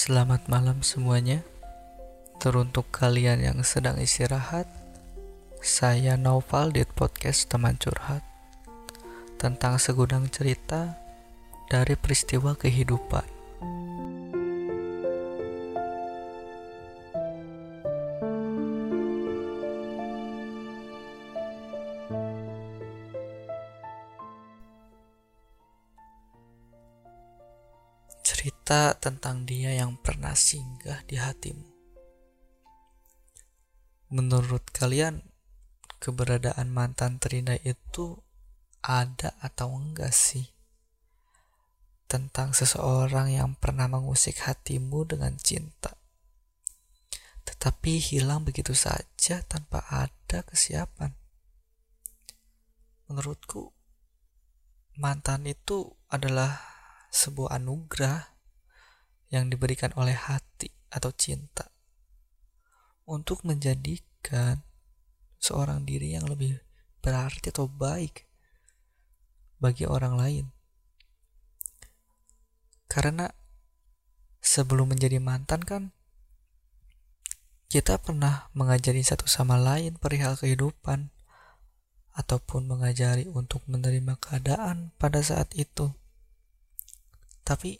Selamat malam semuanya. Teruntuk kalian yang sedang istirahat, saya Noval di podcast teman curhat tentang segudang cerita dari peristiwa kehidupan. Cerita tentang dia yang pernah singgah di hatimu. Menurut kalian, keberadaan mantan terindah itu ada atau enggak sih? Tentang seseorang yang pernah mengusik hatimu dengan cinta. Tetapi hilang begitu saja tanpa ada kesiapan. Menurutku, mantan itu adalah sebuah anugerah yang diberikan oleh hati atau cinta untuk menjadikan seorang diri yang lebih berarti atau baik bagi orang lain. Karena sebelum menjadi mantan kan kita pernah mengajari satu sama lain perihal kehidupan ataupun mengajari untuk menerima keadaan pada saat itu. Tapi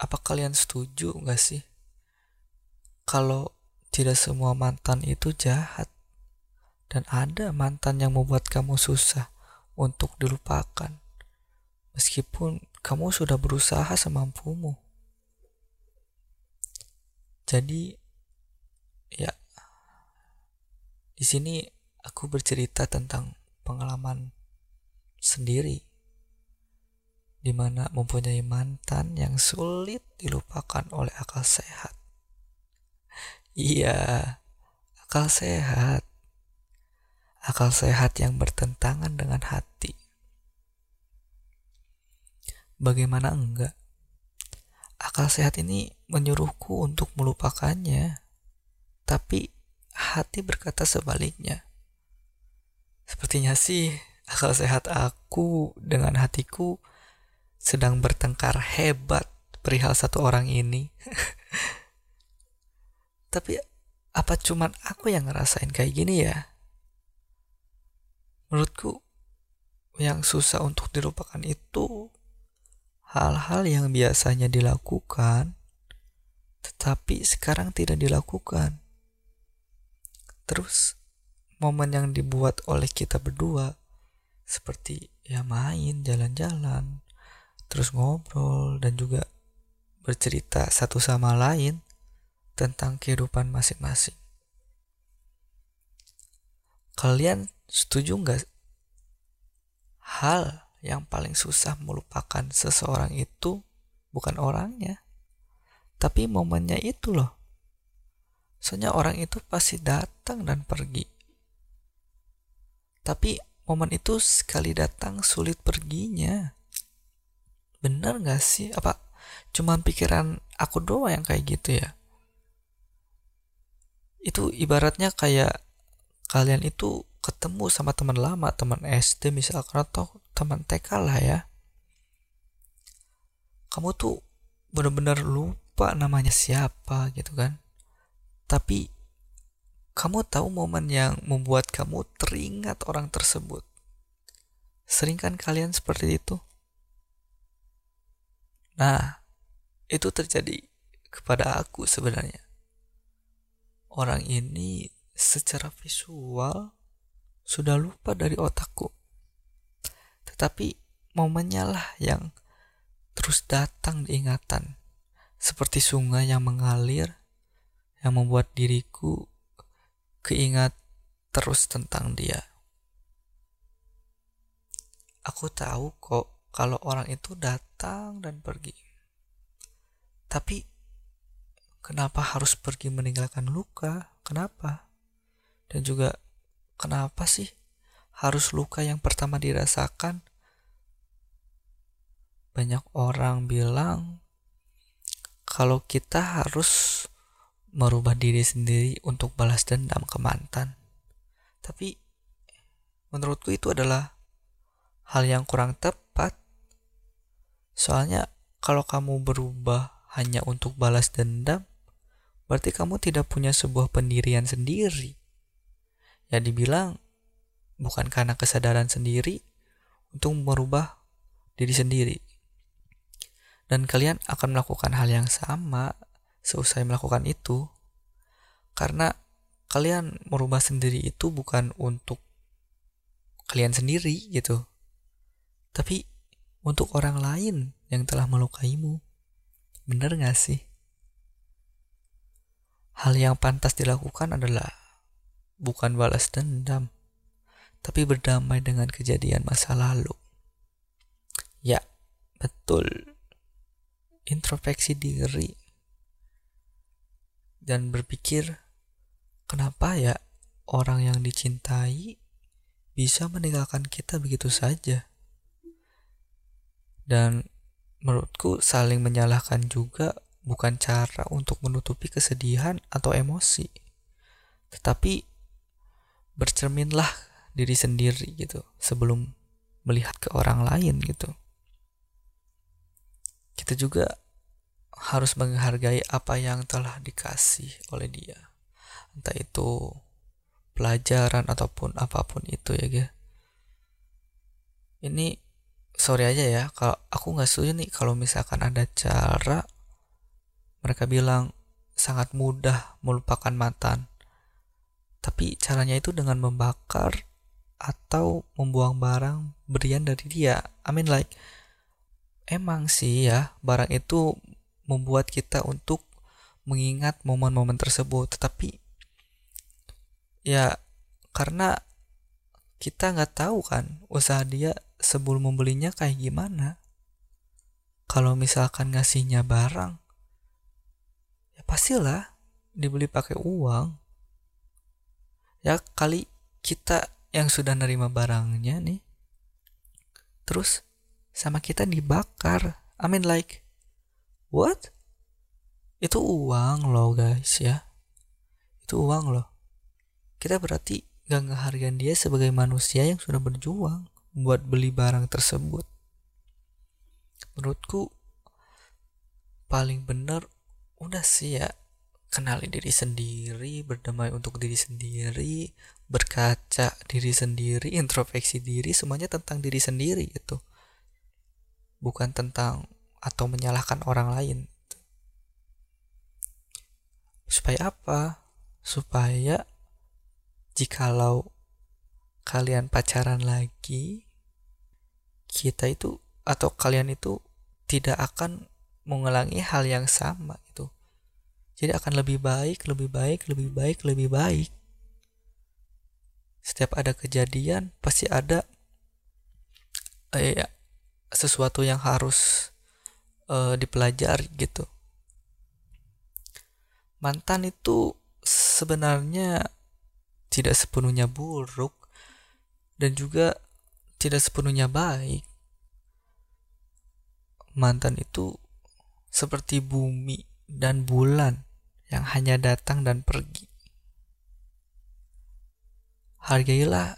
apa kalian setuju nggak sih kalau tidak semua mantan itu jahat dan ada mantan yang membuat kamu susah untuk dilupakan meskipun kamu sudah berusaha semampumu. Jadi ya di sini aku bercerita tentang pengalaman sendiri di mana mempunyai mantan yang sulit dilupakan oleh akal sehat. Iya, akal sehat. Akal sehat yang bertentangan dengan hati. Bagaimana enggak? Akal sehat ini menyuruhku untuk melupakannya. Tapi hati berkata sebaliknya. Sepertinya sih akal sehat aku dengan hatiku sedang bertengkar hebat perihal satu orang ini. Tapi apa cuman aku yang ngerasain kayak gini ya? Menurutku yang susah untuk dilupakan itu hal-hal yang biasanya dilakukan tetapi sekarang tidak dilakukan. Terus momen yang dibuat oleh kita berdua seperti ya main, jalan-jalan, terus ngobrol dan juga bercerita satu sama lain tentang kehidupan masing-masing. Kalian setuju nggak hal yang paling susah melupakan seseorang itu bukan orangnya, tapi momennya itu loh. Soalnya orang itu pasti datang dan pergi. Tapi momen itu sekali datang sulit perginya bener gak sih? Apa cuman pikiran aku doang yang kayak gitu ya? Itu ibaratnya kayak kalian itu ketemu sama teman lama teman SD misalkan atau teman TK lah ya. Kamu tuh bener-bener lupa namanya siapa gitu kan. Tapi kamu tahu momen yang membuat kamu teringat orang tersebut. Sering kan kalian seperti itu Nah, itu terjadi kepada aku sebenarnya. Orang ini secara visual sudah lupa dari otakku. Tetapi momennya lah yang terus datang di ingatan. Seperti sungai yang mengalir yang membuat diriku keingat terus tentang dia. Aku tahu kok kalau orang itu datang dan pergi. Tapi kenapa harus pergi meninggalkan luka? Kenapa? Dan juga kenapa sih harus luka yang pertama dirasakan? Banyak orang bilang kalau kita harus merubah diri sendiri untuk balas dendam ke mantan. Tapi menurutku itu adalah hal yang kurang tepat Soalnya kalau kamu berubah hanya untuk balas dendam, berarti kamu tidak punya sebuah pendirian sendiri. Ya dibilang bukan karena kesadaran sendiri untuk merubah diri sendiri. Dan kalian akan melakukan hal yang sama seusai melakukan itu. Karena kalian merubah sendiri itu bukan untuk kalian sendiri gitu. Tapi untuk orang lain yang telah melukaimu. Bener gak sih? Hal yang pantas dilakukan adalah bukan balas dendam, tapi berdamai dengan kejadian masa lalu. Ya, betul. Introspeksi diri dan berpikir, kenapa ya orang yang dicintai bisa meninggalkan kita begitu saja? Dan menurutku saling menyalahkan juga bukan cara untuk menutupi kesedihan atau emosi. Tetapi bercerminlah diri sendiri gitu sebelum melihat ke orang lain gitu. Kita juga harus menghargai apa yang telah dikasih oleh dia. Entah itu pelajaran ataupun apa pun itu ya, guys. Ini sorry aja ya kalau aku nggak setuju nih kalau misalkan ada cara mereka bilang sangat mudah melupakan mantan. Tapi caranya itu dengan membakar atau membuang barang berian dari dia. I mean like emang sih ya barang itu membuat kita untuk mengingat momen-momen tersebut. Tetapi ya karena kita nggak tahu kan usaha dia sebelum membelinya kayak gimana? Kalau misalkan ngasihnya barang ya pastilah dibeli pakai uang. Ya kali kita yang sudah nerima barangnya nih terus sama kita dibakar. I mean like what? Itu uang loh guys ya. Itu uang loh. Kita berarti gak ngehargain dia sebagai manusia yang sudah berjuang buat beli barang tersebut. Menurutku paling benar udah sih ya kenali diri sendiri, berdamai untuk diri sendiri, berkaca diri sendiri, introspeksi diri, semuanya tentang diri sendiri itu. Bukan tentang atau menyalahkan orang lain. Supaya apa? Supaya jikalau kalian pacaran lagi, kita itu atau kalian itu tidak akan mengulangi hal yang sama itu. Jadi akan lebih baik, lebih baik, lebih baik, lebih baik. Setiap ada kejadian pasti ada eh, sesuatu yang harus eh, dipelajari gitu. Mantan itu sebenarnya tidak sepenuhnya buruk dan juga tidak sepenuhnya baik. Mantan itu seperti bumi dan bulan yang hanya datang dan pergi. Hargailah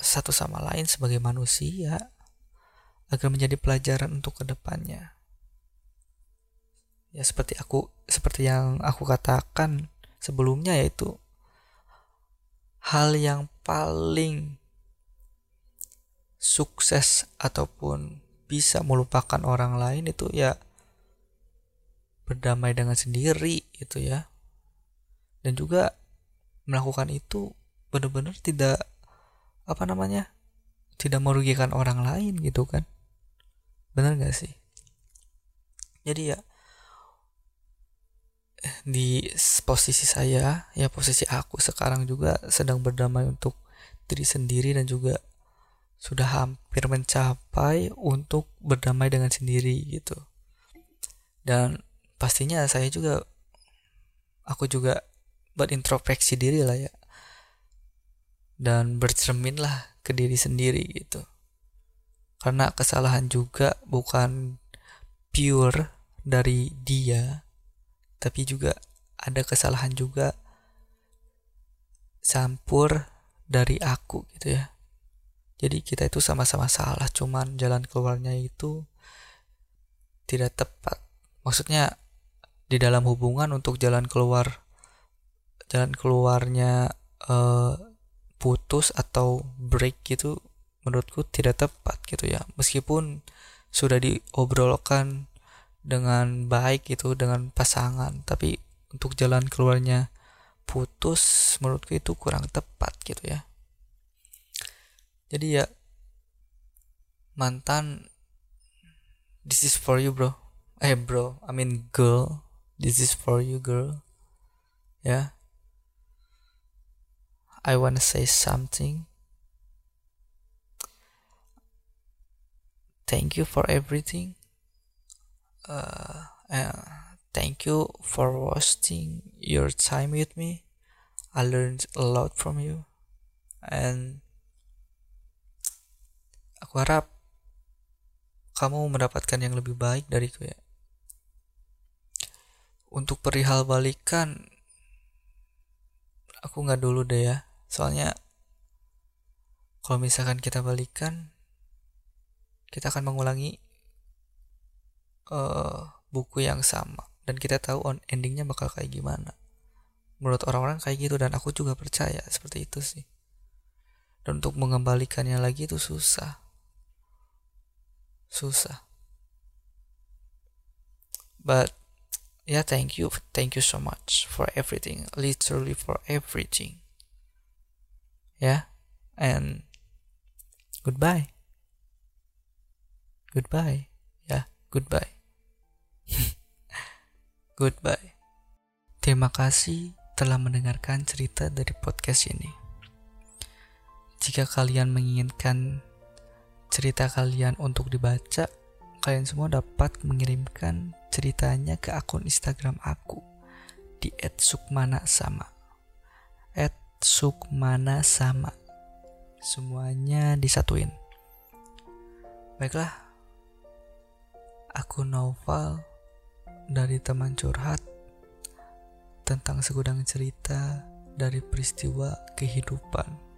satu sama lain sebagai manusia agar menjadi pelajaran untuk ke depannya. Ya seperti aku seperti yang aku katakan sebelumnya yaitu hal yang paling sukses ataupun bisa melupakan orang lain itu ya berdamai dengan sendiri itu ya. Dan juga melakukan itu benar-benar tidak apa namanya tidak merugikan orang lain gitu kan. Benar gak sih? Jadi ya di posisi saya ya posisi aku sekarang juga sedang berdamai untuk diri sendiri dan juga sudah hampir mencapai untuk berdamai dengan sendiri gitu. Dan pastinya saya juga aku juga berintrospeksi diri lah ya. Dan bercermin lah ke diri sendiri gitu. Karena kesalahan juga bukan pure dari dia tapi juga ada kesalahan juga campur dari aku gitu ya jadi kita itu sama-sama salah cuman jalan keluarnya itu tidak tepat. Maksudnya di dalam hubungan untuk jalan keluar jalan keluarnya uh, putus atau break gitu menurutku tidak tepat gitu ya. Meskipun sudah diobrolkan dengan baik gitu dengan pasangan tapi untuk jalan keluarnya putus menurutku itu kurang tepat gitu ya jadi ya mantan this is for you bro. Eh bro I mean girl this is for you girl. Ya. Yeah. I wanna say something. Thank you for everything. Uh, uh, thank you for wasting your time with me. I learned a lot from you. And aku harap kamu mendapatkan yang lebih baik dariku ya. Untuk perihal balikan aku nggak dulu deh ya. Soalnya kalau misalkan kita balikan kita akan mengulangi uh, buku yang sama. Dan kita tahu on endingnya bakal kayak gimana. Menurut orang-orang kayak gitu dan aku juga percaya seperti itu sih. Dan untuk mengembalikannya lagi itu susah susah but yeah thank you thank you so much for everything literally for everything yeah and goodbye Goodbye. Ya, goodbye. goodbye. Terima kasih telah mendengarkan cerita dari podcast ini. Jika kalian menginginkan cerita kalian untuk dibaca, kalian semua dapat mengirimkan ceritanya ke akun Instagram aku di @sukmanasama. @sukmanasama. Semuanya disatuin. Baiklah, Aku Noval dari teman curhat tentang segudang cerita dari peristiwa kehidupan.